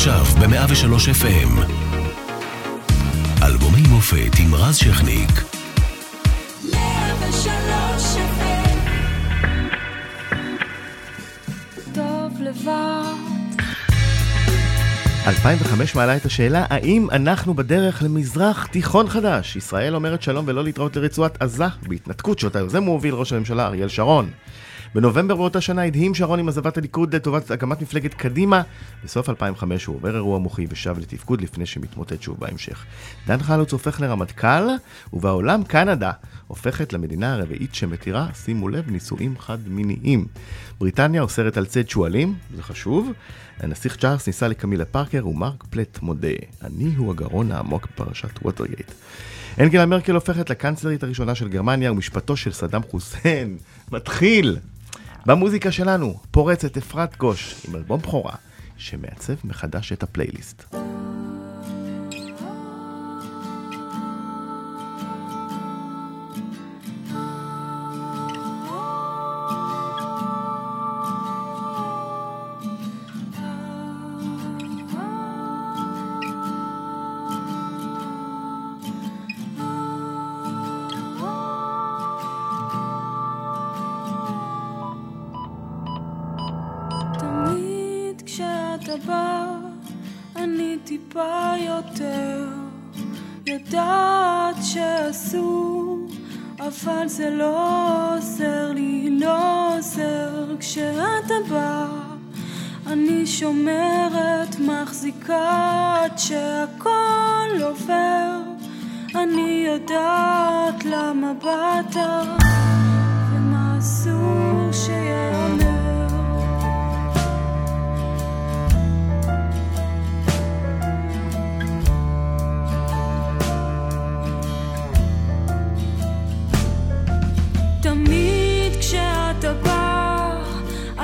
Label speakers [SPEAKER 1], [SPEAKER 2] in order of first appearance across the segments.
[SPEAKER 1] עכשיו ב-103 FM. אלבומי מופת עם רז שכניק.
[SPEAKER 2] 103 טוב לבד
[SPEAKER 3] 2005 מעלה את השאלה האם אנחנו בדרך למזרח תיכון חדש. ישראל אומרת שלום ולא להתראות לרצועת עזה, בהתנתקות שאותה יוזם הוא הוביל ראש הממשלה אריאל שרון. בנובמבר באותה שנה הדהים שרון עם עזבת הליכוד לטובת הקמת מפלגת קדימה. בסוף 2005 הוא עובר אירוע מוחי ושב לתפקוד לפני שמתמוטט שוב בהמשך. דן חלוץ הופך לרמטכ"ל, ובעולם קנדה הופכת למדינה הרביעית שמתירה, שימו לב, נישואים חד-מיניים. בריטניה אוסרת על ציד שועלים, זה חשוב. הנסיך צ'ארלס ניסה לקמילה פארקר ומרק פלט מודה, אני הוא הגרון העמוק בפרשת ווטרגייט. אנגלה מרקל הופכת לקנצלרית הראשונה של גרמניה ומשפטו של סדאם חוסיין מתחיל. במוזיקה שלנו פורצת אפרת גוש עם אלבום בכורה שמעצב מחדש את הפלייליסט.
[SPEAKER 2] עוזר לי, לא עוזר כשאתה בא. אני שומרת, מחזיקה עד שהכל עובר. אני יודעת למה באת ומה אסור שיאמר.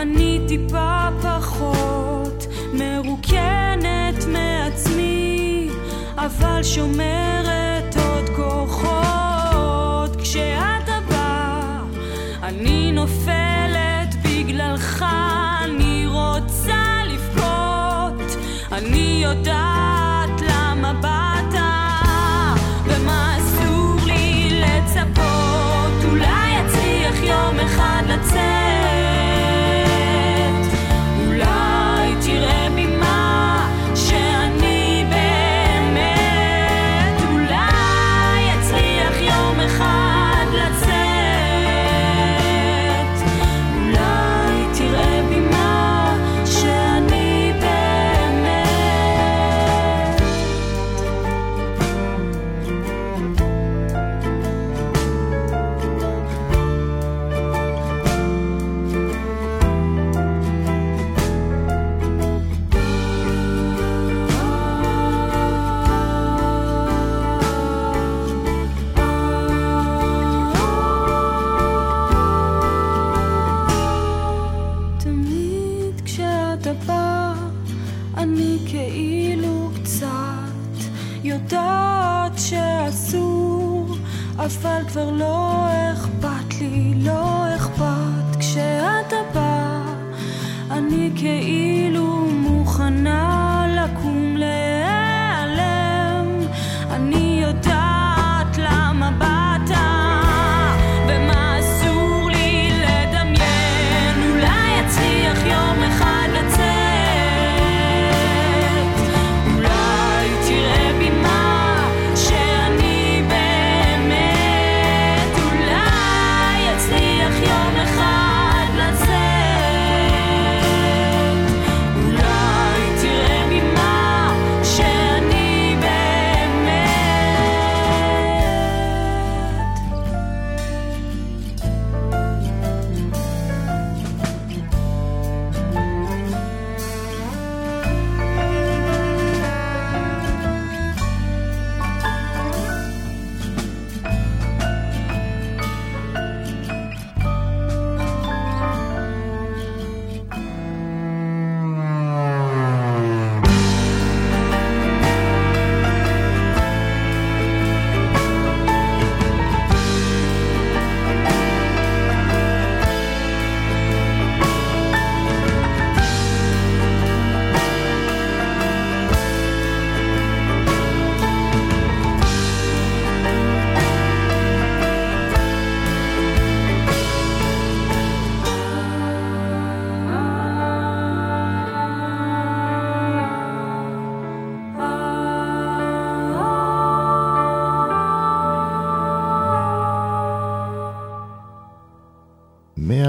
[SPEAKER 2] אני טיפה פחות מרוקנת מעצמי, אבל שומרת עוד כוחות. כשאתה בא, אני נופלת בגללך, אני רוצה לבכות, אני יודעת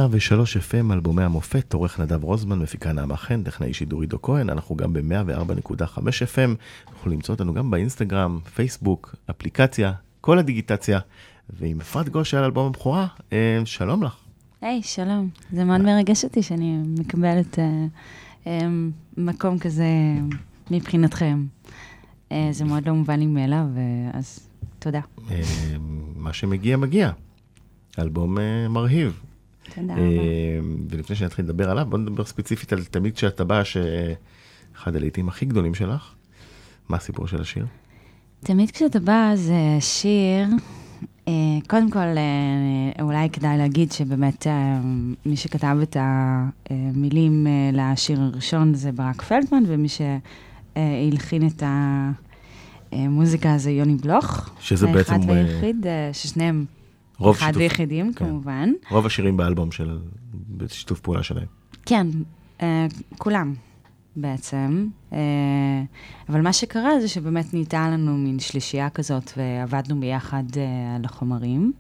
[SPEAKER 3] 103 FM, אלבומי המופת, עורך נדב רוזמן, מפיקה נעמה חן, טכנאי שידור עידו כהן, אנחנו גם ב-104.5 FM, יכולים למצוא אותנו גם באינסטגרם, פייסבוק, אפליקציה, כל הדיגיטציה, ועם אפרת גושה על אלבום הבכורה, אה, שלום לך.
[SPEAKER 4] היי, שלום. זה מאוד מרגש אותי שאני מקבלת אה, אה, מקום כזה מבחינתכם. אה, זה מאוד לא מובן לי מאליו, אה, אז תודה.
[SPEAKER 3] אה, מה שמגיע, מגיע. אלבום אה, מרהיב.
[SPEAKER 4] תודה
[SPEAKER 3] אה,
[SPEAKER 4] רבה.
[SPEAKER 3] ולפני שנתחיל לדבר עליו, בוא נדבר ספציפית על תמיד כשאתה בא, שאחד הלעיתים הכי גדולים שלך. מה הסיפור של השיר?
[SPEAKER 4] תמיד כשאתה בא זה שיר, אה, קודם כל, אה, אולי כדאי להגיד שבאמת מי שכתב את המילים לשיר הראשון זה ברק פלדמן, ומי שהלחין את המוזיקה זה יוני בלוך.
[SPEAKER 3] שזה בעצם,
[SPEAKER 4] האחד והיחיד, ששניהם
[SPEAKER 3] רוב
[SPEAKER 4] אחד
[SPEAKER 3] שיתוף-
[SPEAKER 4] ויחידים,
[SPEAKER 3] כן.
[SPEAKER 4] כמובן.
[SPEAKER 3] רוב השירים באלבום של... בשיתוף פעולה שלהם.
[SPEAKER 4] כן, אה, כולם בעצם. אה, אבל מה שקרה זה שבאמת נהייתה לנו מין שלישייה כזאת, ועבדנו ביחד אה, על החומרים.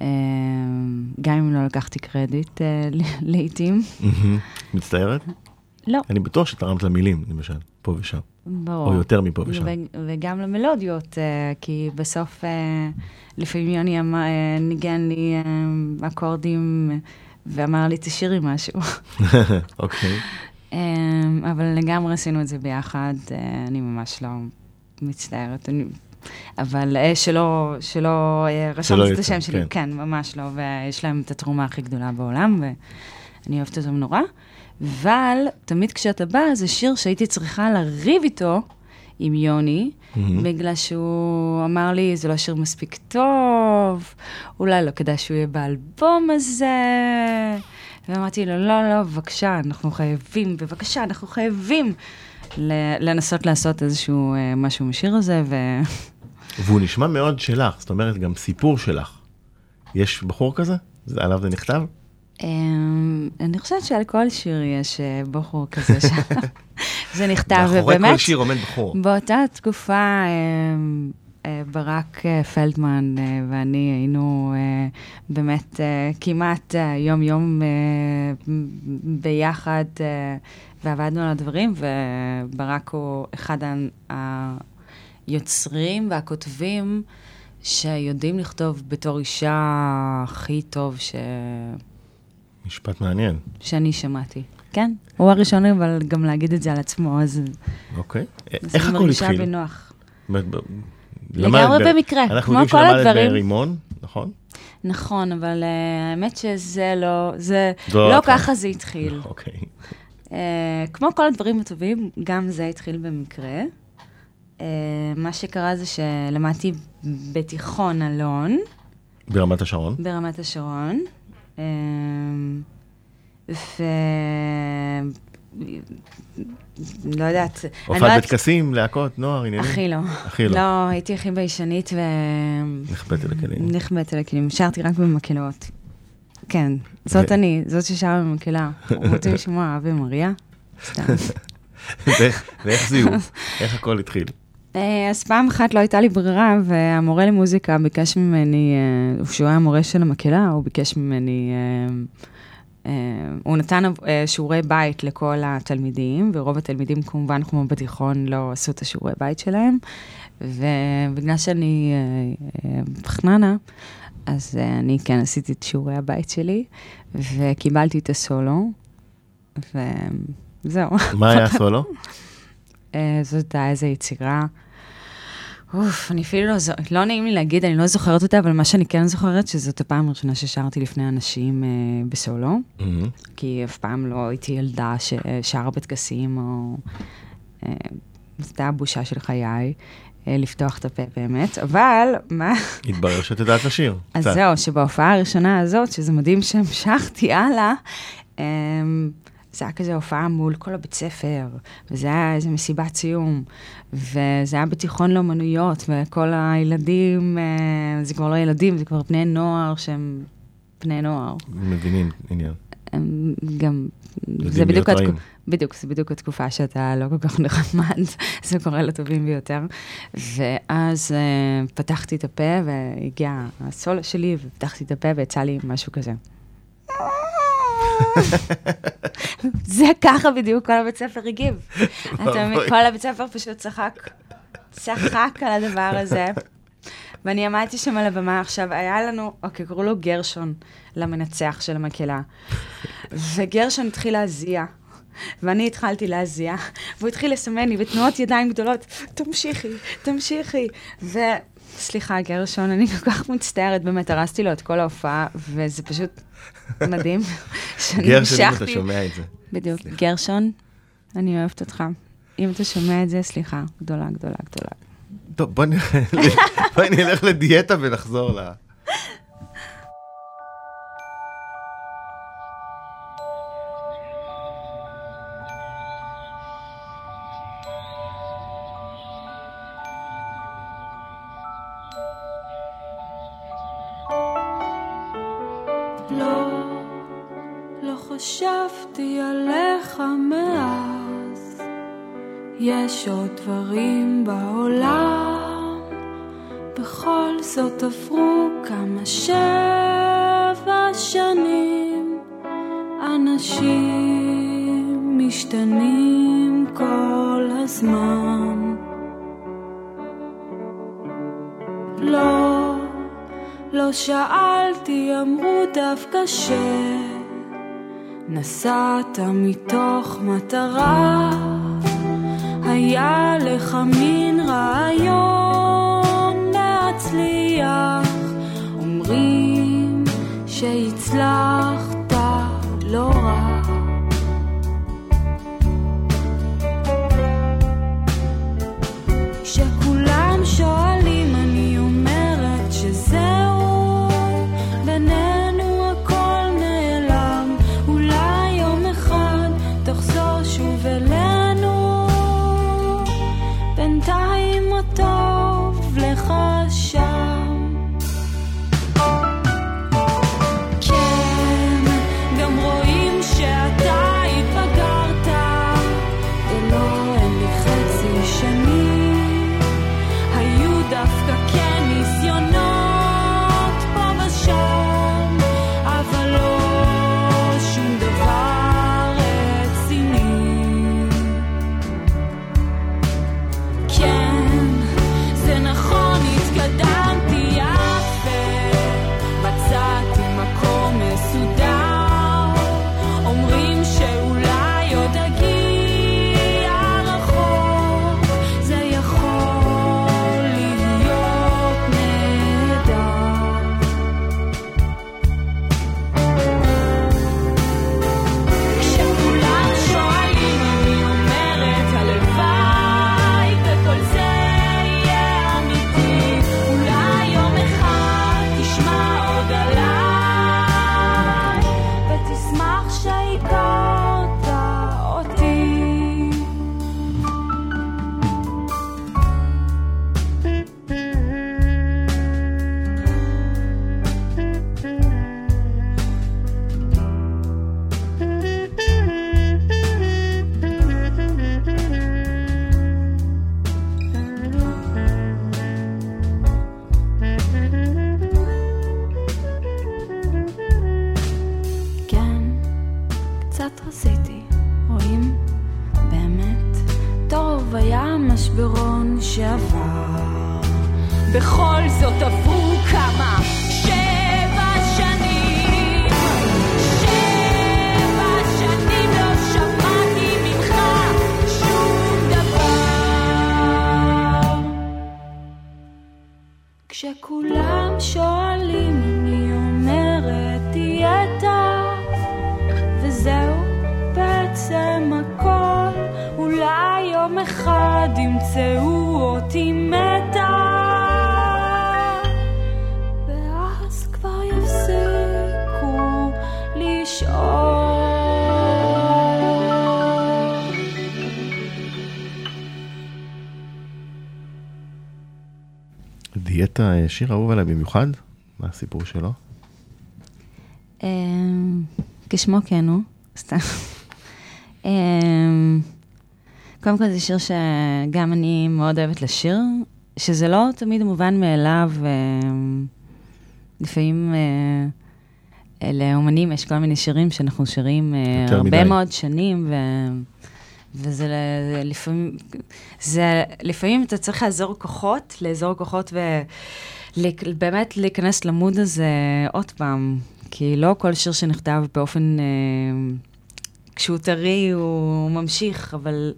[SPEAKER 4] אה, גם אם לא לקחתי קרדיט אה, ל- לעיתים.
[SPEAKER 3] מצטערת?
[SPEAKER 4] לא,
[SPEAKER 3] אני בטוח שתרמת למילים, למשל, פה ושם.
[SPEAKER 4] ברור.
[SPEAKER 3] או יותר מפה ושם.
[SPEAKER 4] ו- וגם למלודיות, אה, כי בסוף אה, לפעמים יוני אה, ניגן לי אקורדים ואמר לי, תשאירי משהו.
[SPEAKER 3] אוקיי.
[SPEAKER 4] אבל לגמרי עשינו את זה ביחד, אני ממש לא מצטערת. אני... אבל שלא, שלא רשמת את השם שלי,
[SPEAKER 3] כן.
[SPEAKER 4] כן. ממש לא, ויש להם את התרומה הכי גדולה בעולם, ואני אוהבת אותם נורא. אבל תמיד כשאתה בא, זה שיר שהייתי צריכה לריב איתו עם יוני,
[SPEAKER 3] מהמם.
[SPEAKER 4] בגלל שהוא אמר לי, זה לא שיר מספיק טוב, אולי לא כדאי שהוא יהיה באלבום הזה. ואמרתי לו, לא, לא, בבקשה, אנחנו חייבים, בבקשה, אנחנו חייבים לנסות לעשות איזשהו אה, משהו משיר הזה, ו...
[SPEAKER 3] והוא נשמע מאוד שלך, זאת אומרת, גם סיפור שלך. יש בחור כזה? זה- עליו זה נכתב?
[SPEAKER 4] אמ, אני חושבת שעל כל שיר יש אה, בחור כזה ש... זה נכתב,
[SPEAKER 3] מאחורי
[SPEAKER 4] ובאמת,
[SPEAKER 3] כל שיר עומד בחור.
[SPEAKER 4] באותה תקופה, אמ, אה, ברק אה, פלדמן ואני היינו באמת כמעט יום-יום ביחד, ועבדנו על הדברים, וברק הוא אחד היוצרים והכותבים שיודעים לכתוב בתור אישה הכי טוב ש...
[SPEAKER 3] משפט מעניין.
[SPEAKER 4] שאני שמעתי. כן, הוא הראשון אבל גם להגיד את זה על עצמו, אז,
[SPEAKER 3] אוקיי. איך
[SPEAKER 4] אני
[SPEAKER 3] הכל
[SPEAKER 4] מרגישה
[SPEAKER 3] התחיל?
[SPEAKER 4] בנוח.
[SPEAKER 3] זאת אומרת, ב-
[SPEAKER 4] לגמרי
[SPEAKER 3] למדת ב-
[SPEAKER 4] במקרה,
[SPEAKER 3] אנחנו
[SPEAKER 4] כמו
[SPEAKER 3] יודעים
[SPEAKER 4] כל
[SPEAKER 3] שלמדת
[SPEAKER 4] הדברים.
[SPEAKER 3] ברימון, נכון?
[SPEAKER 4] נכון, אבל uh, האמת שזה לא, זה, לא. ככה זה התחיל.
[SPEAKER 3] אוקיי.
[SPEAKER 4] Uh, כמו כל הדברים הטובים, גם זה התחיל במקרה. Uh, מה שקרה זה שלמדתי בתיכון אלון,
[SPEAKER 3] ברמת השרון.
[SPEAKER 4] ברמת השרון, ו... לא יודעת. אני לא
[SPEAKER 3] הופעת
[SPEAKER 4] יודעת-
[SPEAKER 3] בטקסים, להקות, נוער, עניינים?
[SPEAKER 4] הכי לא.
[SPEAKER 3] הכי לא.
[SPEAKER 4] לא, הייתי הכי ביישנית ו...
[SPEAKER 3] נחבאת אל הכלים.
[SPEAKER 4] נחבאת על הכלים, שרתי רק במקהלות. כן, זאת
[SPEAKER 3] ו-
[SPEAKER 4] אני, זאת ששרה במקהלה. רוצים לשמוע אבי מריה? סתם.
[SPEAKER 3] ואיך זיהו? איך הכל התחיל?
[SPEAKER 4] אה, אז פעם אחת לא הייתה לי ברירה, והמורה למוזיקה ביקש ממני, אה, שהוא היה המורה של המקהלה, הוא ביקש ממני, אה, אה, הוא נתן אה, שיעורי בית לכל התלמידים, ורוב התלמידים כמובן, כמו בתיכון, לא עשו את השיעורי בית שלהם, ובגלל שאני אה, אה, חננה, אז אה, אני כן עשיתי את שיעורי הבית שלי, וקיבלתי את הסולו, וזהו.
[SPEAKER 3] מה היה הסולו?
[SPEAKER 4] אה, זאת הייתה איזו יצירה. אוף, אני אפילו לא, זו- לא נעים לי להגיד, אני לא זוכרת אותה, אבל מה שאני כן זוכרת, שזאת הפעם הראשונה ששרתי לפני אנשים אה, בסולו,
[SPEAKER 3] מהמם.
[SPEAKER 4] כי אף פעם לא הייתי ילדה ששרה בטקסים, או... אה, זאת הייתה הבושה של חיי, אה, לפתוח את הפה באמת, אבל מה...
[SPEAKER 3] התברר שאת יודעת לשיר.
[SPEAKER 4] אז. זהו, שבהופעה הראשונה הזאת, שזה מדהים שהמשכתי הלאה, אמ, זה היה כזה הופעה מול כל הבית ספר, וזה היה איזה מסיבת סיום, וזה היה בתיכון לאומנויות, וכל הילדים, אה, זה כבר לא ילדים, זה כבר בני נוער שהם בני נוער.
[SPEAKER 3] מבינים עניין.
[SPEAKER 4] הם גם, זה בדיוק.
[SPEAKER 3] רעים.
[SPEAKER 4] בדיוק, זה בדיוק התקופה שאתה לא כל כך נחמד, זה קורה לטובים ביותר. ואז uh, פתחתי את הפה והגיע הסולו שלי, ופתחתי את הפה ויצא לי משהו כזה. זה ככה בדיוק כל הבית ספר הגיב. אתה מבין. כל הבית ספר פשוט צחק, צחק על הדבר הזה. ואני עמדתי שם על הבמה עכשיו, היה לנו, אוקיי, קראו לו גרשון, למנצח של המקהלה. וגרשון התחיל להזיע. ואני התחלתי להזיע, והוא התחיל לסמן לי בתנועות ידיים גדולות, תמשיכי, תמשיכי. וסליחה, גרשון, אני כל כך מצטערת, באמת, הרסתי לו את כל ההופעה, וזה פשוט מדהים, שאני
[SPEAKER 3] גרשון, אם אתה. שומע את זה.
[SPEAKER 4] בדיוק. גרשון, אני אוהבת אותך. אם אתה שומע את זה, סליחה, גדולה, גדולה, גדולה.
[SPEAKER 3] טוב, בוא בואי נלך לדיאטה ונחזור ל...
[SPEAKER 2] חשבתי עליך מאז. יש עוד דברים בעולם, בכל זאת עברו כמה שבע שנים. אנשים משתנים כל הזמן. לא, לא שאלתי, אמרו דווקא שנסעת מתוך מטרה. היה לך מין רעיון להצליח, אומרים שהצלחת לשאול.
[SPEAKER 3] דיאטה, אה, שיר אהוב עליי במיוחד? מה הסיפור שלו?
[SPEAKER 4] אמ, כשמו כן הוא, סתם. אמ, קודם כל זה שיר שגם אני מאוד אוהבת לשיר, שזה לא תמיד מובן מאליו, אמ, לפעמים אה, לאומנים יש כל מיני שירים שאנחנו שרים אה, הרבה
[SPEAKER 3] מדי.
[SPEAKER 4] מאוד שנים, ו... וזה זה לפעמים, זה לפעמים אתה צריך לאזור כוחות, לאזור כוחות ובאמת להיכנס למוד הזה עוד פעם, כי לא כל שיר שנכתב באופן, אה, כשהוא טרי הוא ממשיך, אבל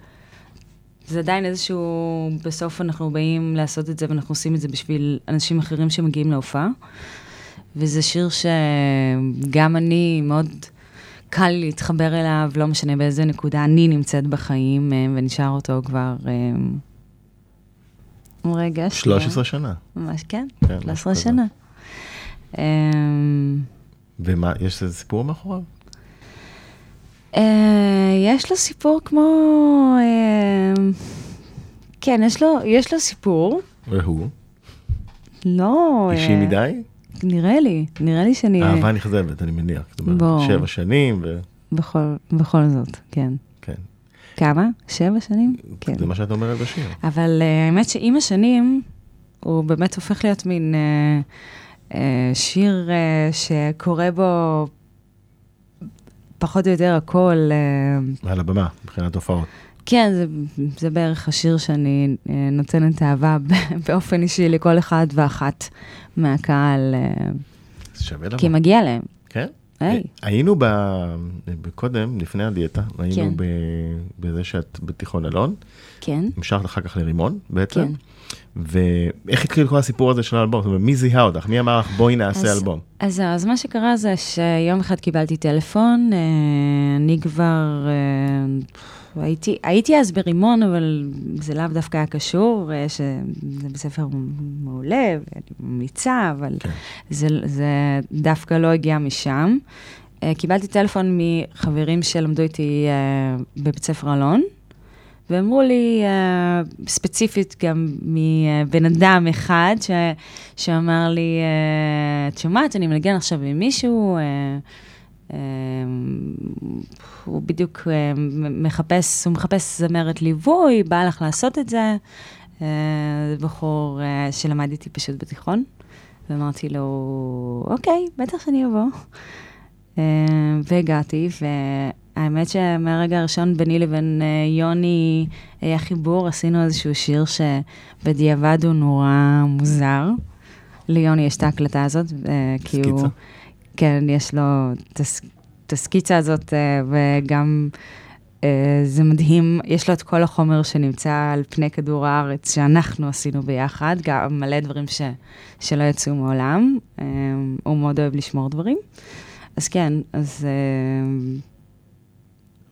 [SPEAKER 4] זה עדיין איזשהו, בסוף אנחנו באים לעשות את זה ואנחנו עושים את זה בשביל אנשים אחרים שמגיעים להופעה. וזה שיר שגם אני, מאוד קל לי להתחבר אליו, לא משנה באיזה נקודה אני נמצאת בחיים, אה, ונשאר אותו כבר... אה, רגע, שנייה.
[SPEAKER 3] 13 שנה.
[SPEAKER 4] ממש, כן,
[SPEAKER 3] כן, משהו
[SPEAKER 4] 13
[SPEAKER 3] כזה.
[SPEAKER 4] שנה.
[SPEAKER 3] ומה, יש איזה סיפור מאחוריו?
[SPEAKER 4] אה, יש לו סיפור כמו... כן, יש לו, יש לו סיפור.
[SPEAKER 3] והוא?
[SPEAKER 4] לא...
[SPEAKER 3] אישי מדי?
[SPEAKER 4] נראה לי, נראה לי שאני...
[SPEAKER 3] אהבה נכזבת, אני מניח. זאת אומרת. שבע שנים, ו...
[SPEAKER 4] בכל, בכל זאת, כן.
[SPEAKER 3] כן.
[SPEAKER 4] כמה? שבע שנים? כן.
[SPEAKER 3] זה מה שאת אומרת בשיר.
[SPEAKER 4] אבל אה, האמת שעם השנים, הוא באמת הופך להיות מין אה, אה, שיר אה, שקורה בו פחות או יותר הכל. אה,
[SPEAKER 3] על הבמה, מבחינת הופעות.
[SPEAKER 4] כן, זה, זה בערך השיר שאני נותנת אהבה באופן אישי לכל אחד ואחת מהקהל, אה,
[SPEAKER 3] שווה לבוא.
[SPEAKER 4] כי מגיע להם.
[SPEAKER 3] כן?
[SPEAKER 4] היי.
[SPEAKER 3] היינו ב... קודם, לפני הדיאטה, היינו
[SPEAKER 4] כן.
[SPEAKER 3] ב... בזה שאת בתיכון אלון,
[SPEAKER 4] כן.
[SPEAKER 3] המשכת אחר כך לרימון בעצם,
[SPEAKER 4] כן.
[SPEAKER 3] ואיך התחיל כל הסיפור הזה של האלבום? זאת אומרת, מי זיהה אותך? מי אמר לך בואי נעשה
[SPEAKER 4] אז-
[SPEAKER 3] אלבום?
[SPEAKER 4] אז אז מה שקרה זה שיום אחד קיבלתי טלפון, אה, אני כבר, הייתי, הייתי אז ברימון, אבל זה לאו דווקא היה קשור, אה, שזה בית ספר מעולה, ואני ממליצה, אבל
[SPEAKER 3] כן.
[SPEAKER 4] זה, זה דווקא לא הגיע משם. אה, קיבלתי טלפון מחברים שלמדו איתי אה, בבית ספר אלון, ואמרו לי, uh, ספציפית גם מבן אדם אחד, ש, שאמר לי, uh, את שומעת, אני מנגן עכשיו עם מישהו, uh, uh, הוא בדיוק uh, מחפש, הוא מחפש זמרת ליווי, בא לך לעשות את זה. זה בחור uh, שלמד איתי פשוט בתיכון, ואמרתי לו, אוקיי, בטח שאני אבוא. והגעתי, והאמת שמהרגע הראשון ביני לבין יוני היה חיבור, עשינו איזשהו שיר שבדיעבד הוא נורא מוזר. ליוני יש את ההקלטה הזאת, כי הוא... כן, יש לו את את הסקיצה הזאת, uh, וגם uh, זה מדהים, יש לו את כל החומר שנמצא על פני כדור הארץ, שאנחנו עשינו ביחד, גם מלא דברים ש, שלא יצאו מעולם. Uh, הוא מאוד אוהב לשמור דברים. אז כן, אז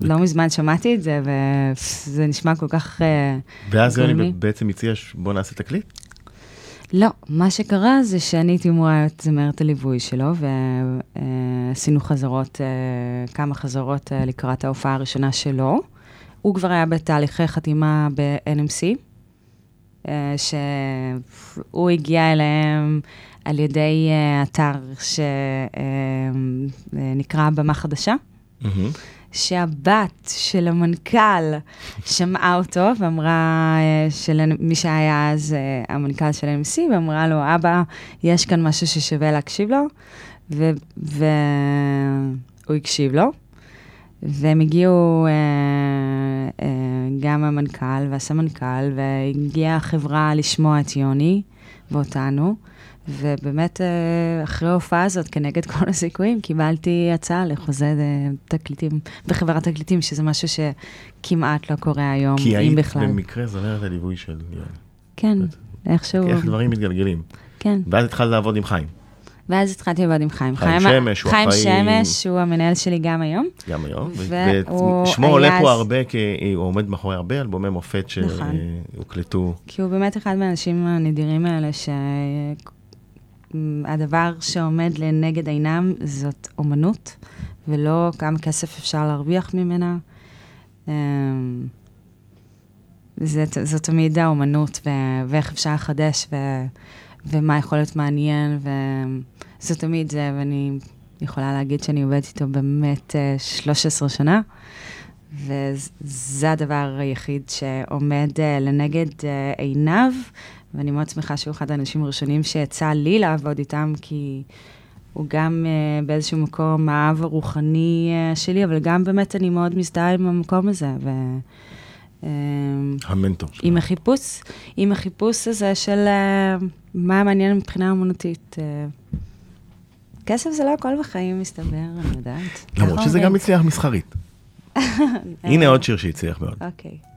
[SPEAKER 4] לא מזמן שמעתי את זה, וזה נשמע כל כך...
[SPEAKER 3] ואז יוני. בעצם הציע, בוא נעשה תקליט?
[SPEAKER 4] לא, מה שקרה זה שאני הייתי אמורה להיות זמרת הליווי שלו, ועשינו חזרות, אה, כמה חזרות אה, לקראת ההופעה הראשונה שלו. הוא כבר היה בתהליכי חתימה ב-NMC, אה, שהוא הגיע אליהם על ידי אה, אתר שנקרא במה חדשה.
[SPEAKER 3] מהמם.
[SPEAKER 4] שהבת של המנכ"ל שמעה אותו ואמרה, אה, של מי שהיה אז אה, המנכ"ל של MC, ואמרה לו, אבא, יש כאן משהו ששווה להקשיב לו, ו- והוא הקשיב לו. והם הגיעו, אה, אה, גם המנכ"ל והסמנכ"ל, והגיעה החברה לשמוע את יוני ואותנו. ובאמת, אה, אחרי ההופעה הזאת, כנגד כל הסיכויים, קיבלתי הצעה לחוזה אה, תקליטים, בחברת תקליטים, שזה משהו שכמעט לא קורה היום,
[SPEAKER 3] כי
[SPEAKER 4] אם
[SPEAKER 3] היית
[SPEAKER 4] בכלל.
[SPEAKER 3] במקרה זמרת הליווי של יוני.
[SPEAKER 4] כן, איכשהו,
[SPEAKER 3] איך דברים מתגלגלים.
[SPEAKER 4] כן.
[SPEAKER 3] ואז התחלת לעבוד עם חיים,
[SPEAKER 4] ואז התחלתי לעבוד עם חיים.
[SPEAKER 3] חיים שמש, הוא
[SPEAKER 4] חיים
[SPEAKER 3] אחראי-
[SPEAKER 4] שמש, הוא המנהל שלי גם היום.
[SPEAKER 3] גם היום. ושמו עולה פה הרבה, כי הוא עומד מאחורי הרבה אלבומי מופת
[SPEAKER 4] נכון.
[SPEAKER 3] שהוקלטו.
[SPEAKER 4] כי הוא באמת אחד מהאנשים הנדירים האלה, שהדבר שעומד לנגד עינם זאת אומנות, ולא כמה כסף אפשר להרוויח ממנה. אמ, זה, זו תמיד האומנות, ו, ואיך אפשר לחדש, ו, ומה יכול להיות מעניין, וזה תמיד זה, ואני יכולה להגיד שאני עובדת איתו באמת אה, 13 שנה. וזה הדבר היחיד שעומד uh, לנגד uh, עיניו, ואני מאוד שמחה שהוא אחד האנשים הראשונים שיצא לי לעבוד איתם, כי הוא גם uh, באיזשהו מקום האב הרוחני uh, שלי, אבל גם באמת אני מאוד מזדהה עם המקום הזה. ו... Uh,
[SPEAKER 3] המנטור שלך.
[SPEAKER 4] עם החיפוש, עם החיפוש הזה של uh, מה מעניין מבחינה אומנותית. Uh, כסף זה לא הכל בחיים, מסתבר, אני יודעת.
[SPEAKER 3] למרות
[SPEAKER 4] ככה
[SPEAKER 3] שזה גם
[SPEAKER 4] עובד.
[SPEAKER 3] הצליח מסחרית. הנה עוד שיר שהצליח מאוד.
[SPEAKER 4] אוקיי.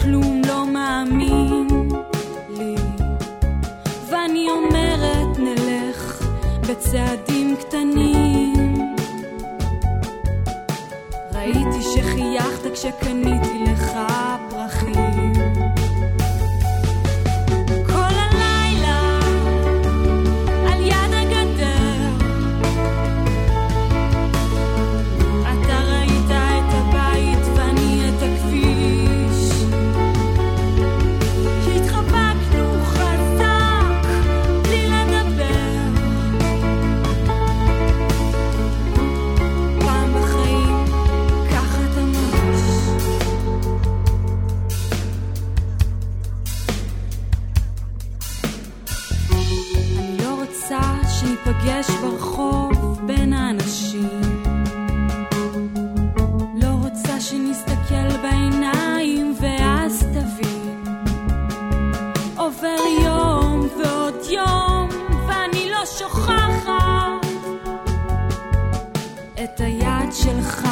[SPEAKER 2] לכלום, לא מאמין לי. ואני אומרת נלך בצעדים קטנים. ראיתי שחייכת כשקניתי לך שניפגש ברחוב בין האנשים. לא רוצה שנסתכל בעיניים ואז תבין. עובר יום ועוד יום ואני לא שוכחת את היד שלך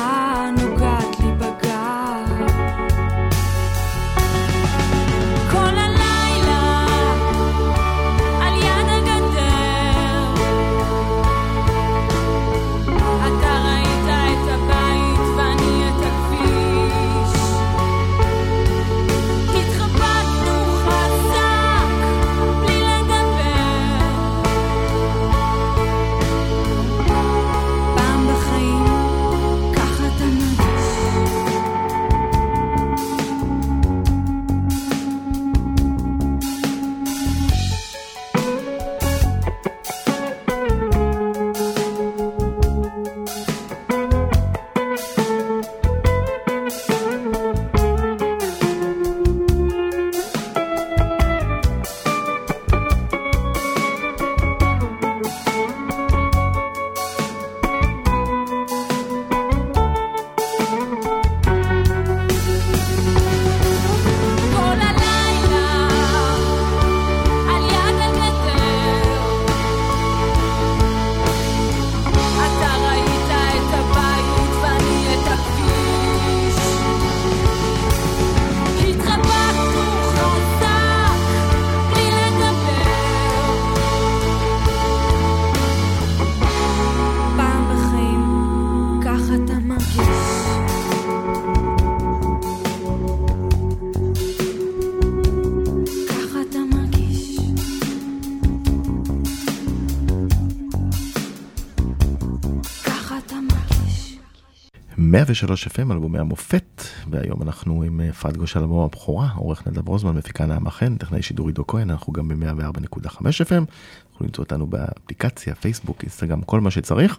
[SPEAKER 3] 103 FM, אלבומי המופת, והיום אנחנו עם אה, אפרת גוש על אלבום הבכורה, עורך נדב רוזמן, מפיקה נעמה חן, טכנאי שידור עידו כהן, אנחנו גם ב-104.5 FM, יכולים למצוא אותנו באפליקציה, פייסבוק, אינסטגרם, כל מה שצריך.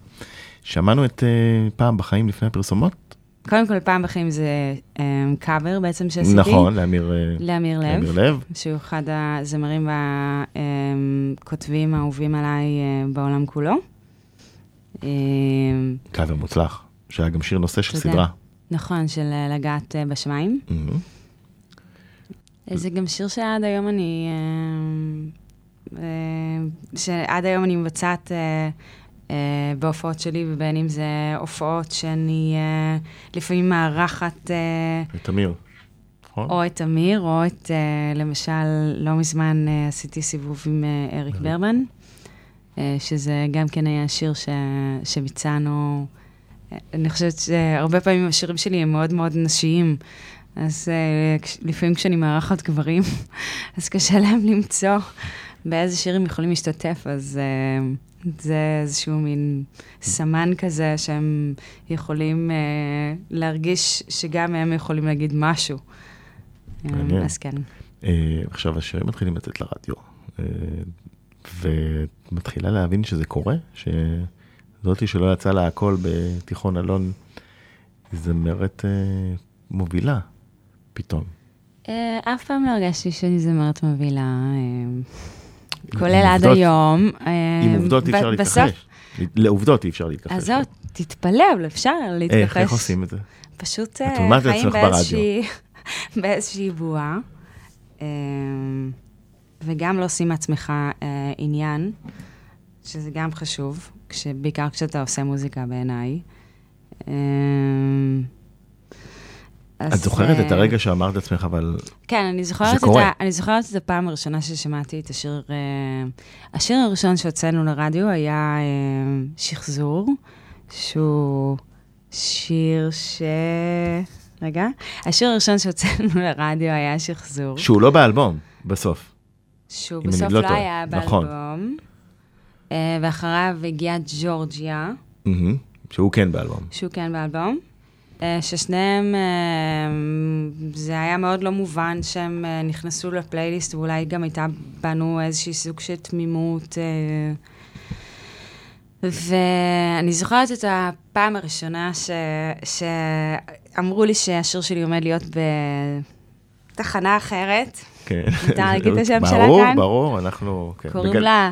[SPEAKER 3] שמענו את אה, פעם בחיים לפני הפרסומות,
[SPEAKER 4] קודם כל, פעם בחיים זה um, קאבר בעצם שעשיתי.
[SPEAKER 3] נכון, לאמיר אה,
[SPEAKER 4] לאמיר לב.
[SPEAKER 3] לאמיר לב,
[SPEAKER 4] שהוא אחד הזמרים והכותבים האהובים עליי אה, בעולם כולו. אה,
[SPEAKER 3] קאבר מוצלח, שהיה גם שיר נושא של
[SPEAKER 4] תודה.
[SPEAKER 3] סדרה.
[SPEAKER 4] נכון, של אה, לגעת אה, בשמיים. זה גם שיר שעד היום אני... אה, שעד היום אני מבצעת בהופעות שלי, ובין אם זה הופעות שאני לפעמים מארחת...
[SPEAKER 3] את אמיר, נכון?
[SPEAKER 4] או את אמיר, או את, למשל, לא מזמן עשיתי סיבוב עם אריק ברמן, אה, שזה גם כן היה שיר שביצענו. אני חושבת שהרבה פעמים השירים שלי הם מאוד מאוד נשיים, אז אה, כש- לפעמים כשאני מארחת גברים, אז קשה להם למצוא באיזה שיר הם יכולים להשתתף, אז אה, זה איזשהו מין סמן כזה שהם יכולים אה, להרגיש שגם הם יכולים להגיד משהו.
[SPEAKER 3] מעניין.
[SPEAKER 4] אז כן.
[SPEAKER 3] אה, עכשיו השירים מתחילים לצאת לרדיו, ואת מתחילה להבין שזה קורה, שזאתי שלא יצא לה הכל בתיכון אלון, היא זמרת אה, מובילה פתאום.
[SPEAKER 4] אה, אף פעם לא הרגשתי שאני זמרת מובילה, אה, כולל
[SPEAKER 3] עם
[SPEAKER 4] עד
[SPEAKER 3] עובדות-
[SPEAKER 4] היום. אה,
[SPEAKER 3] עם עובדות אי אפשר
[SPEAKER 4] בסוף-
[SPEAKER 3] להתכחש. לעובדות אי אפשר להתכחש.
[SPEAKER 4] אז זהו, תתפלא, אבל אפשר להתכחש.
[SPEAKER 3] איך, איך עושים את זה?
[SPEAKER 4] פשוט
[SPEAKER 3] את
[SPEAKER 4] אה, חיים. באיזושהי, באיזושהי בועה, אה, וגם לא עושים מעצמך אה, עניין, שזה גם חשוב, בעיקר כשאתה עושה מוזיקה בעיניי. אה,
[SPEAKER 3] את זוכרת את
[SPEAKER 4] אה,
[SPEAKER 3] הרגע שאמרת לעצמך, אבל
[SPEAKER 4] כן, אני זוכרת, את
[SPEAKER 3] קורה.
[SPEAKER 4] אני זוכרת את הפעם הראשונה ששמעתי את השיר, אה, השיר הראשון שהוצאנו לרדיו היה אה, שחזור, שהוא שיר ש... רגע, השיר הראשון שהוצאנו לרדיו היה שחזור,
[SPEAKER 3] שהוא לא באלבום, בסוף.
[SPEAKER 4] שהוא בסוף
[SPEAKER 3] לא
[SPEAKER 4] לא. היה
[SPEAKER 3] נכון.
[SPEAKER 4] באלבום, אה, ואחריו הגיעה ג'ורג'יה.
[SPEAKER 3] שהוא כן באלבום.
[SPEAKER 4] שהוא כן באלבום, אה, ששניהם, אה, זה היה מאוד לא מובן שהם אה, נכנסו לפלייליסט, ואולי גם הייתה בנו איזושהי סוג של תמימות. אה, ואני זוכרת את הפעם הראשונה ש... שאמרו לי שהשיר שלי עומד להיות בתחנה אחרת,
[SPEAKER 3] כן.
[SPEAKER 4] מותר להגיד את השם שלה
[SPEAKER 3] ברור,
[SPEAKER 4] כאן?
[SPEAKER 3] ברור, אנחנו... כן.
[SPEAKER 4] קוראים
[SPEAKER 3] בגל-
[SPEAKER 4] לה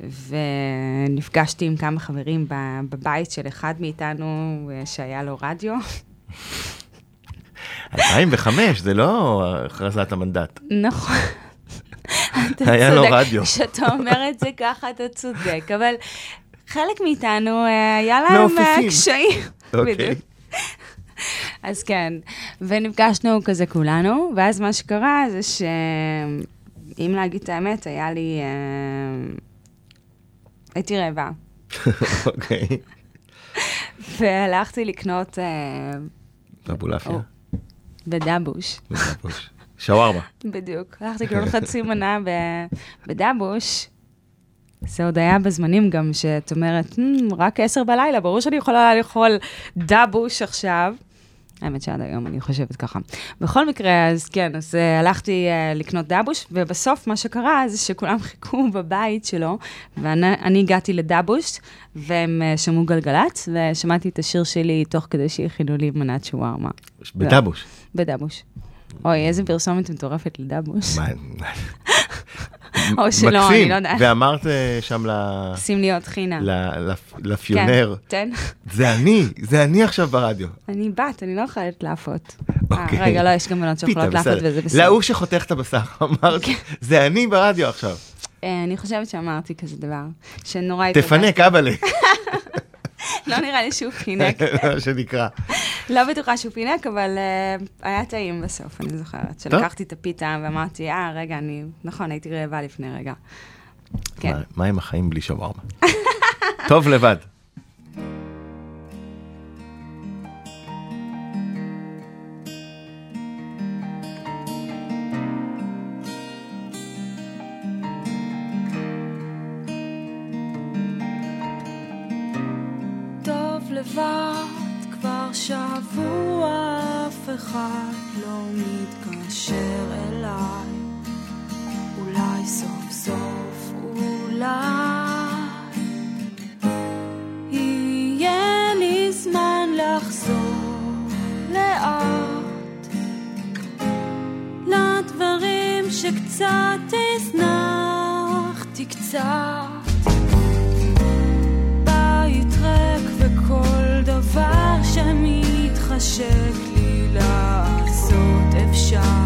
[SPEAKER 4] ונפגשתי עם כמה חברים בבית של אחד מאיתנו אה, שהיה לו רדיו.
[SPEAKER 3] 2005, זה לא הכרזת המנדט.
[SPEAKER 4] נכון.
[SPEAKER 3] היה לו. רדיו.
[SPEAKER 4] כשאתה אומר את זה ככה, אתה צודק, אבל חלק מאיתנו, אה, היה להם אה. קשיים.
[SPEAKER 3] אוקיי.
[SPEAKER 4] אז כן, ונפגשנו כזה כולנו, ואז מה שקרה זה ש... אם להגיד את האמת, היה לי... אה, הייתי רעבה,
[SPEAKER 3] אוקיי.
[SPEAKER 4] והלכתי לקנות אה,
[SPEAKER 3] אבולעפיה.
[SPEAKER 4] או. בדבוש.
[SPEAKER 3] בדבוש. שווארמה.
[SPEAKER 4] בדיוק. הלכתי לקנות חצי מנה ב- בדבוש. זה עוד היה בזמנים גם שאת אומרת, "Hmm, רק עשר בלילה, ברור שאני יכולה לאכול דבוש עכשיו. האמת שעד היום אני חושבת ככה. בכל מקרה, אז כן, אז uh, הלכתי uh, לקנות דבוש, ובסוף מה שקרה זה שכולם חיכו בבית שלו, ואני אני הגעתי לדבוש, והם uh, שמעו גלגלצ, ושמעתי את השיר שלי תוך כדי שהכינו לי מנת שווארמה.
[SPEAKER 3] בדבוש.
[SPEAKER 4] בדבוש. אוי, איזה פרסומת מטורפת לדבוש. או שלא, אני. לא יודעת.
[SPEAKER 3] ואמרת אה, שם ל-
[SPEAKER 4] שים לי עוד חינה.
[SPEAKER 3] ל- לפ- לאפיונר,
[SPEAKER 4] כן, תן.
[SPEAKER 3] זה אני, זה אני עכשיו ברדיו.
[SPEAKER 4] אני בת, אני לא יכולת לאפות.
[SPEAKER 3] אוקיי.
[SPEAKER 4] אה, רגע, לא, יש גם בנות שיכולות לאפות וזה בסדר.
[SPEAKER 3] להוא שחותך את הבשר, אמרת, זה אני ברדיו עכשיו.
[SPEAKER 4] אה, אני חושבת שאמרתי כזה דבר, שנורא התרגשתי.
[SPEAKER 3] תפנק, אבאלה,
[SPEAKER 4] לא נראה לי שהוא פינק.
[SPEAKER 3] מה שנקרא.
[SPEAKER 4] לא בטוחה שהוא פינק, אבל אה, היה טעים בסוף, אני זוכרת. שלקחתי את הפיתה ואמרתי, אה, רגע, אני... נכון, הייתי רעבה לפני רגע. כן.
[SPEAKER 3] מה- מה עם החיים בלי שווארמה? טוב לבד.
[SPEAKER 2] לבד, כבר שבוע אף אחד לא מתקשר אליי. אולי סוף סוף, אולי יהיה לי זמן לחזור לאט לדברים שקצת קצת. שמתחשק לי לעשות אפשר.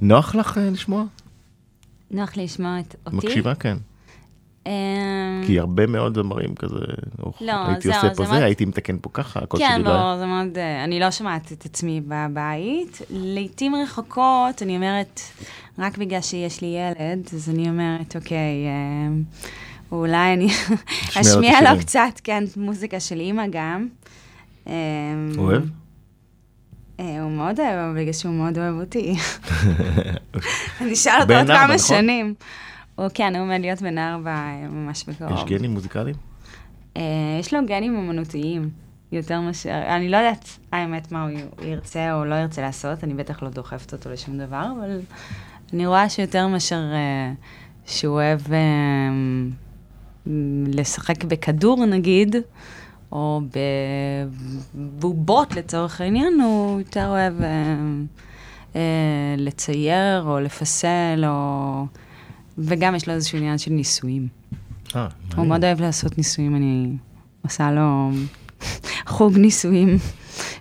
[SPEAKER 3] נוח לך אה, לשמוע?
[SPEAKER 4] נוח לי לשמוע את אותי.
[SPEAKER 3] מקשיבה? כן.
[SPEAKER 4] אמ,
[SPEAKER 3] כי הרבה מאוד זמרים כזה,
[SPEAKER 4] לא,
[SPEAKER 3] הייתי
[SPEAKER 4] זהו,
[SPEAKER 3] עושה
[SPEAKER 4] זה
[SPEAKER 3] פה
[SPEAKER 4] מאוד-
[SPEAKER 3] זה, הייתי מתקן פה ככה, הכל
[SPEAKER 4] כן,
[SPEAKER 3] שלי לא.
[SPEAKER 4] לא, זה מאוד... אני לא שומעת את עצמי בבית. לעתים רחוקות, אני אומרת, רק בגלל שיש לי ילד, אז אני אומרת, אוקיי, אה, אולי אני אשמיע. לו קצת, כן, מוזיקה של אימא גם. אה,
[SPEAKER 3] אוהב?
[SPEAKER 4] אה, הוא מאוד אוהב, אבל בגלל שהוא מאוד אוהב אותי. אני אשאל אותו עוד כמה
[SPEAKER 3] נכון?
[SPEAKER 4] שנים. הוא, כן, הוא עומד להיות בן ארבע אה, ממש בקרוב.
[SPEAKER 3] יש גנים מוזיקליים?
[SPEAKER 4] אה, יש לו גנים אומנותיים, יותר מאשר, אני לא יודעת האמת מה הוא ירצה או לא ירצה לעשות, אני בטח לא דוחפת אותו לשום דבר, אבל אני רואה שיותר מאשר שהוא אוהב לשחק בכדור נגיד, או בבובות לצורך העניין, הוא יותר אוהב אה, אה, לצייר או לפסל, או... וגם יש לו איזשהו עניין של ניסויים.
[SPEAKER 3] אה,
[SPEAKER 4] הוא. מאוד אוהב לעשות ניסויים, אני עושה לו חוג ניסויים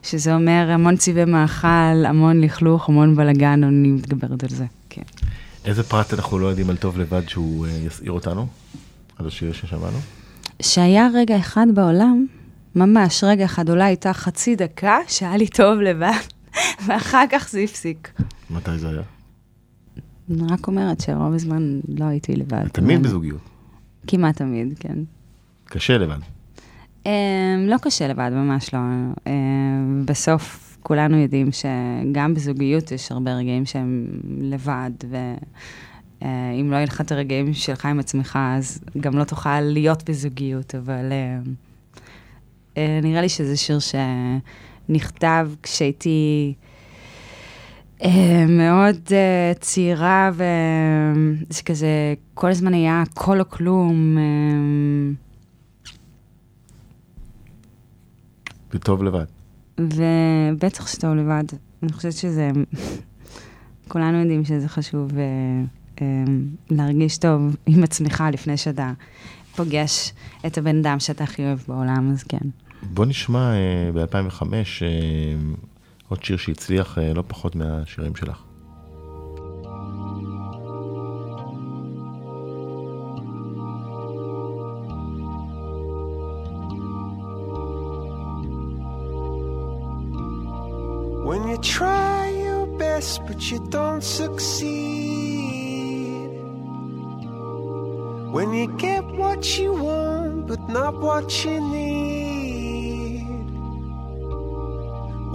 [SPEAKER 4] שזה אומר המון צבעי מאכל, המון לכלוך, המון בלאגן, אני מתגברת על זה, כן.
[SPEAKER 3] איזה פרט אנחנו לא יודעים על טוב לבד שהוא אה, יסעיר אותנו? על השיר ששמענו?
[SPEAKER 4] שהיה רגע אחד בעולם, ממש רגע אחד, אולי הייתה חצי דקה, שהיה לי טוב לבד, ואחר כך זה הפסיק.
[SPEAKER 3] מתי זה היה?
[SPEAKER 4] אני רק אומרת שרוב הזמן לא הייתי לבד.
[SPEAKER 3] תמיד
[SPEAKER 4] אבל-
[SPEAKER 3] בזוגיות.
[SPEAKER 4] כמעט תמיד, כן.
[SPEAKER 3] קשה לבד.
[SPEAKER 4] Um, לא קשה לבד, ממש לא. Um, בסוף כולנו יודעים שגם בזוגיות יש הרבה רגעים שהם לבד, ואם לא יהיה לך את הרגעים שלך עם עצמך, אז גם לא תוכל להיות בזוגיות, אבל uh, uh, נראה לי שזה שיר שנכתב כשהייתי uh, מאוד uh, צעירה, וזה כזה, כל הזמן היה הכל או כלום. Uh,
[SPEAKER 3] זה טוב לבד.
[SPEAKER 4] ובטח שטוב לבד. אני חושבת שזה... כולנו יודעים שזה חשוב אה, אה, להרגיש טוב עם עצמך לפני שאתה פוגש את הבן אדם שאתה הכי אוהב בעולם, אז כן.
[SPEAKER 3] בוא נשמע ב-2005 עוד שיר שהצליח אה, לא פחות מהשירים שלך.
[SPEAKER 5] When you try your best but you don't succeed. When you get what you want but not what you need.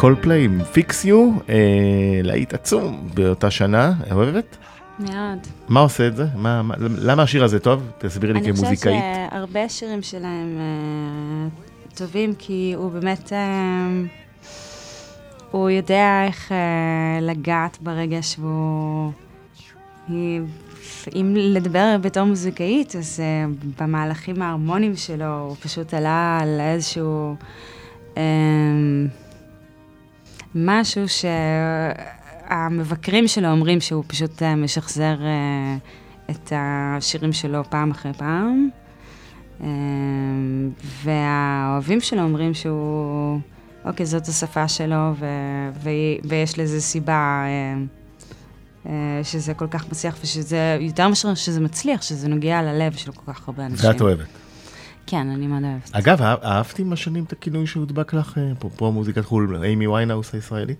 [SPEAKER 5] קולדפליי עם Fix You,
[SPEAKER 3] להיט עצום באותה שנה, אוהבת?
[SPEAKER 4] מאוד.
[SPEAKER 3] מה עושה את זה? מה, מה, למה השיר הזה טוב? תסבירי לי
[SPEAKER 4] אני חושבת
[SPEAKER 3] כמוזיקאית.
[SPEAKER 4] שהרבה שירים שלהם אה, טובים, כי הוא באמת, אה, הוא יודע איך אה, לגעת ברגש, והוא... היא- אם לדבר בתור מוזיקאית, אז אה, במהלכים ההרמוניים שלו, הוא פשוט עלה על איזשהו... משהו שהמבקרים שלו אומרים שהוא פשוט אה, משחזר אה, את השירים שלו פעם אחרי פעם. אה, והאוהבים שלו אומרים שהוא, אוקיי, זאת השפה שלו, ו- ויש לזה סיבה שזה כל כך מצליח, ושזה, יותר מאשר שזה מצליח, שזה נוגע ללב של כל כך הרבה אנשים.
[SPEAKER 3] ואת אוהבת.
[SPEAKER 4] כן, אני מאוד אוהבת.
[SPEAKER 3] אגב, אה- אהבתי עם השנים את הכינוי שהודבק לך, אה, אפרופו מוזיקת חו"ל, אמי ויינהאוס הישראלי?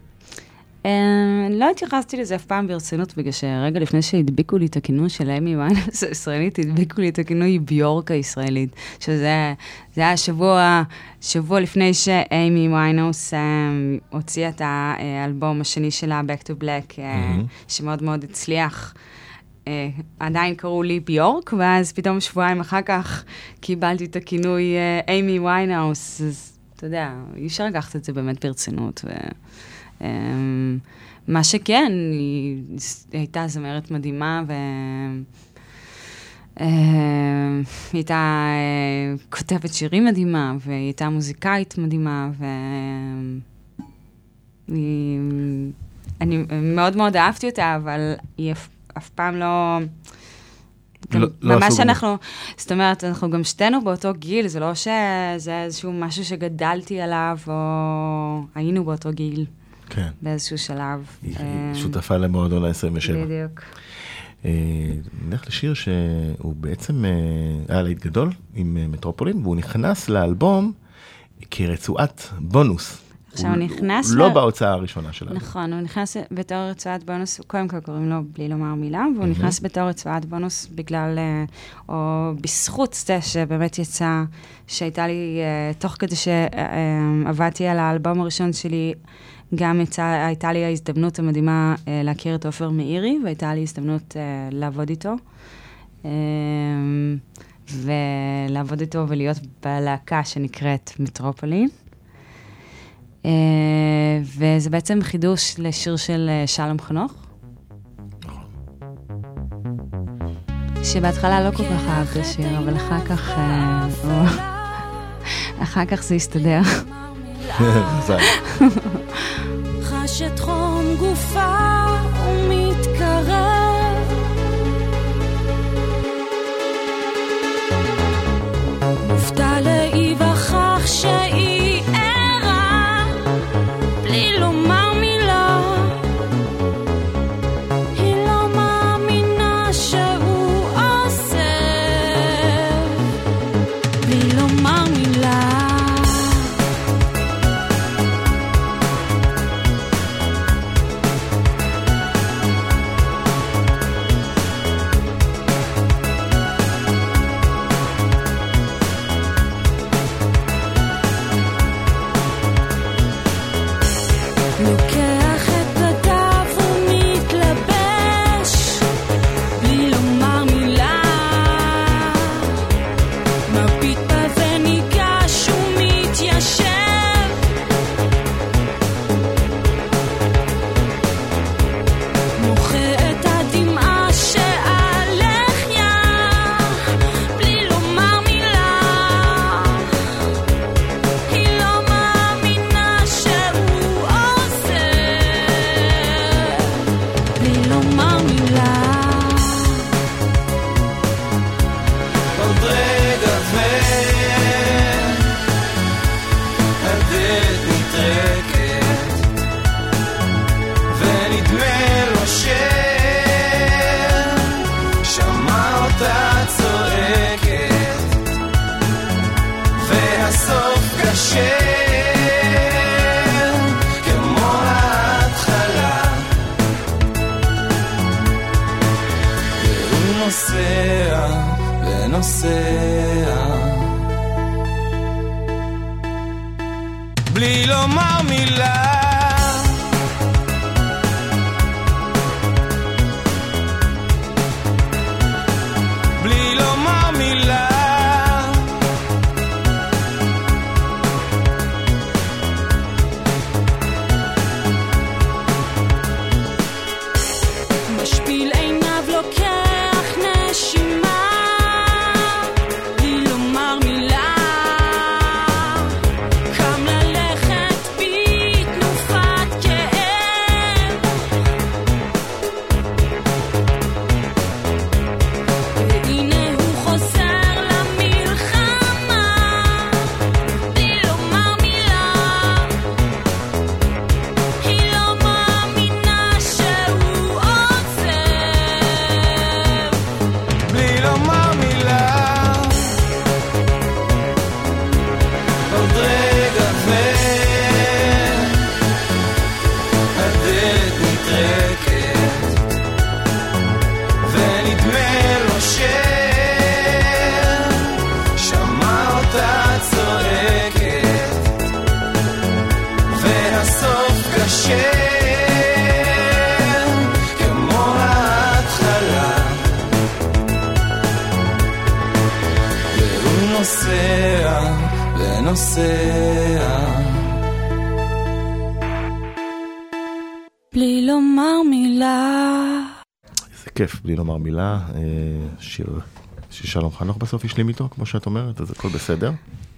[SPEAKER 4] אה, לא התייחסתי לזה אף פעם ברצינות, בגלל שרגע לפני שהדביקו לי את הכינוי של אמי ויינהאוס הישראלית, הדביקו לי את הכינוי ביורק הישראלית, שזה זה היה שבוע, שבוע לפני שאמי ויינהאוס אה, הוציאה את האלבום השני שלה, Back to Black, אה,
[SPEAKER 3] מהמם.
[SPEAKER 4] שמאוד מאוד הצליח. אה, עדיין קראו לי ביורק, ואז פתאום שבועיים אחר כך קיבלתי את הכינוי אה, אמי ויינהאוס, אז אתה יודע, אי אפשר לקחת את זה באמת ברצינות. ו... אמ, מה שכן, היא הייתה זמרת מדהימה, ו... אמ, היא הייתה אה, כותבת שירים מדהימה, והיא הייתה מוזיקאית מדהימה, ו... היא... אני מאוד מאוד אהבתי אותה, אבל היא אף, אף פעם לא...
[SPEAKER 3] לא- לא
[SPEAKER 4] ממש
[SPEAKER 3] הסוג.
[SPEAKER 4] אנחנו, זאת אומרת, אנחנו גם שתינו באותו גיל, זה לא שזה איזשהו משהו שגדלתי עליו, או היינו באותו גיל.
[SPEAKER 3] כן.
[SPEAKER 4] באיזשהו שלב.
[SPEAKER 3] היא
[SPEAKER 4] אה,
[SPEAKER 3] שותפה למועדון ה-27.
[SPEAKER 4] בדיוק.
[SPEAKER 3] אה, נלך לשיר שהוא בעצם אה, היה להיט גדול עם מטרופולין, והוא נכנס לאלבום כרצועת בונוס.
[SPEAKER 4] עכשיו הוא נכנס
[SPEAKER 3] הוא לא בהוצאה הראשונה של האלבום.
[SPEAKER 4] נכון, הוא נכנס בתור רצועת בונוס, קודם כל קוראים לו בלי לומר מילה, והוא נכנס בתור רצועת בונוס בגלל, אה, או בזכות זה שבאמת יצא, שהייתה לי, אה, תוך כדי שעבדתי על האלבום הראשון שלי, גם יצא, הייתה לי ההזדמנות המדהימה אה, להכיר את עופר מאירי, והייתה לי הזדמנות לעבוד איתו. ולעבוד איתו ולהיות בלהקה שנקראת מטרופולין. אה, וזה בעצם חידוש לשיר של אה, שלום חנוך. שבהתחלה לא כל כך אהב את השיר, אבל אחר כך, אה, אחר כך זה הסתדר.
[SPEAKER 2] את חום גופה
[SPEAKER 6] והוא נוסע ונוסע. בלי לומר מילה בלי לומר מילה
[SPEAKER 3] איזה כיף, בלי לומר מילה. אה, שיר ששלום חנוך בסוף השלים איתו, כמו שאת אומרת, אז הכל בסדר.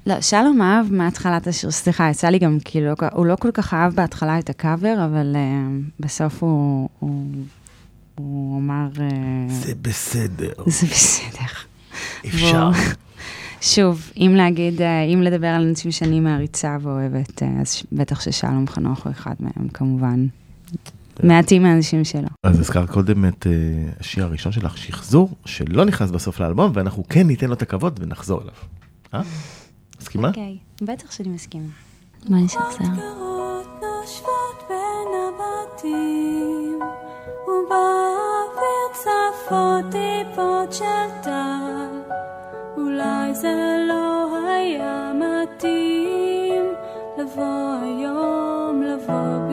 [SPEAKER 4] לא, שלום אהב מהתחלת השיר, סליחה, יצא לי גם, כאילו, הוא לא כל כך אהב בהתחלה את הקאבר, אבל uh, בסוף הוא, הוא, הוא אמר, uh,
[SPEAKER 3] זה בסדר,
[SPEAKER 4] זה בסדר.
[SPEAKER 3] אפשר.
[SPEAKER 4] שוב, אם להגיד, אה, אם לדבר על אנשים שאני מעריצה ואוהבת, אה, אז בטח ששלום חנוך הוא אחד מהם, כמובן. מעטים מהאנשים שלו.
[SPEAKER 3] אז הזכרת קודם את אה, השיר הראשון שלך, שחזור, שלא נכנס בסוף לאלבום, ואנחנו כן ניתן לו את הכבוד ונחזור אליו. אה? מסכימה?
[SPEAKER 4] אוקיי, בטח שאני מסכימה. בוא נשחזר.
[SPEAKER 2] אזכרות נושבות בין הבתים, ובאוויר צפות טיפות של טל. אולי זה לא היה מתאים לבוא היום, לבוא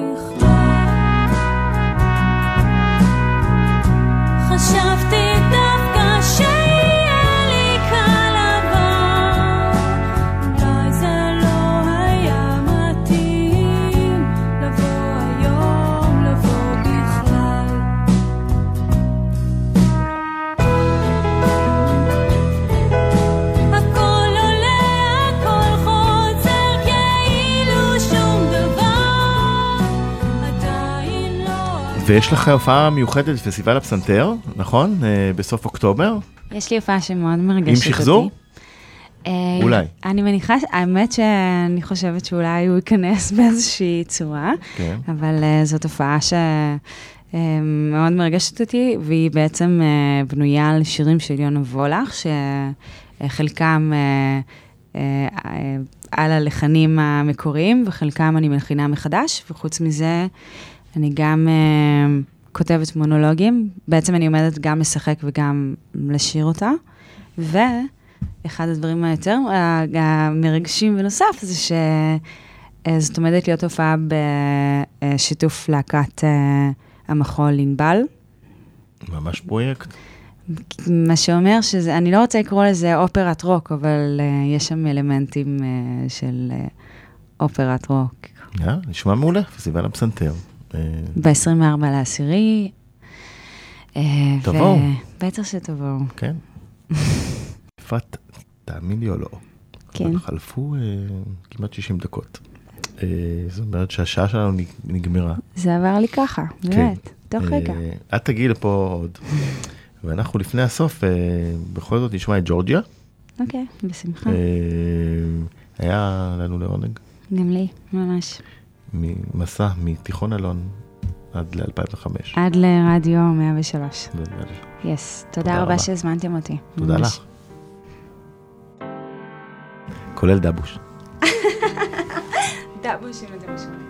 [SPEAKER 3] ויש לך הופעה מיוחדת בפסטיבל הפסנתר, נכון? אה, בסוף אוקטובר?
[SPEAKER 4] יש לי הופעה שמאוד מרגשת
[SPEAKER 3] עם
[SPEAKER 4] אותי.
[SPEAKER 3] שחזור?
[SPEAKER 4] אה,
[SPEAKER 3] אולי.
[SPEAKER 4] אני מניחה, האמת שאני חושבת שאולי הוא ייכנס באיזושהי צורה,
[SPEAKER 3] כן.
[SPEAKER 4] אבל uh, זאת הופעה שמאוד מרגשת אותי, והיא בעצם uh, בנויה על שירים של יונה וולך, שחלקם uh, uh, uh, על הלחנים המקוריים, וחלקם אני מלחינה מחדש, וחוץ מזה, אני גם uh, כותבת מונולוגים. בעצם אני עומדת גם לשחק וגם לשיר אותה. ואחד הדברים היותר אה, המרגשים בנוסף זה שזאת עומדת להיות הופעה בשיתוף להקת אה, המחול ענבל.
[SPEAKER 3] ממש פרויקט.
[SPEAKER 4] מה שאומר שזה, אני לא רוצה לקרוא לזה אופרת רוק, אבל uh, יש שם אלמנטים uh, של uh, אופרת רוק.
[SPEAKER 3] אה, נשמע מעולה, פסטיבל הפסנתר. אה,
[SPEAKER 4] ב-24 לעשירי. אה,
[SPEAKER 3] תבואו.
[SPEAKER 4] בטח שתבואו.
[SPEAKER 3] כן. יפעת, תאמין לי או לא,
[SPEAKER 4] כן.
[SPEAKER 3] חלפו אה, כמעט 60 דקות. זאת אומרת שהשעה שלנו נג- נגמרה.
[SPEAKER 4] זה עבר לי ככה, באמת, תוך רגע.
[SPEAKER 3] את תגיעי לפה עוד. ואנחנו לפני הסוף, בכל זאת נשמע את ג'ורג'יה.
[SPEAKER 4] אוקיי, בשמחה.
[SPEAKER 3] היה לנו לעונג
[SPEAKER 4] גם לי, ממש.
[SPEAKER 3] ממסע מתיכון אלון עד ל-2005.
[SPEAKER 4] עד לרדיו 103. יס,
[SPEAKER 3] תודה
[SPEAKER 4] תודה
[SPEAKER 3] רבה.
[SPEAKER 4] שהזמנתם אותי.
[SPEAKER 3] תודה
[SPEAKER 4] ממש.
[SPEAKER 3] לך. כולל דבוש.
[SPEAKER 4] דבוש אם אתם שומעים.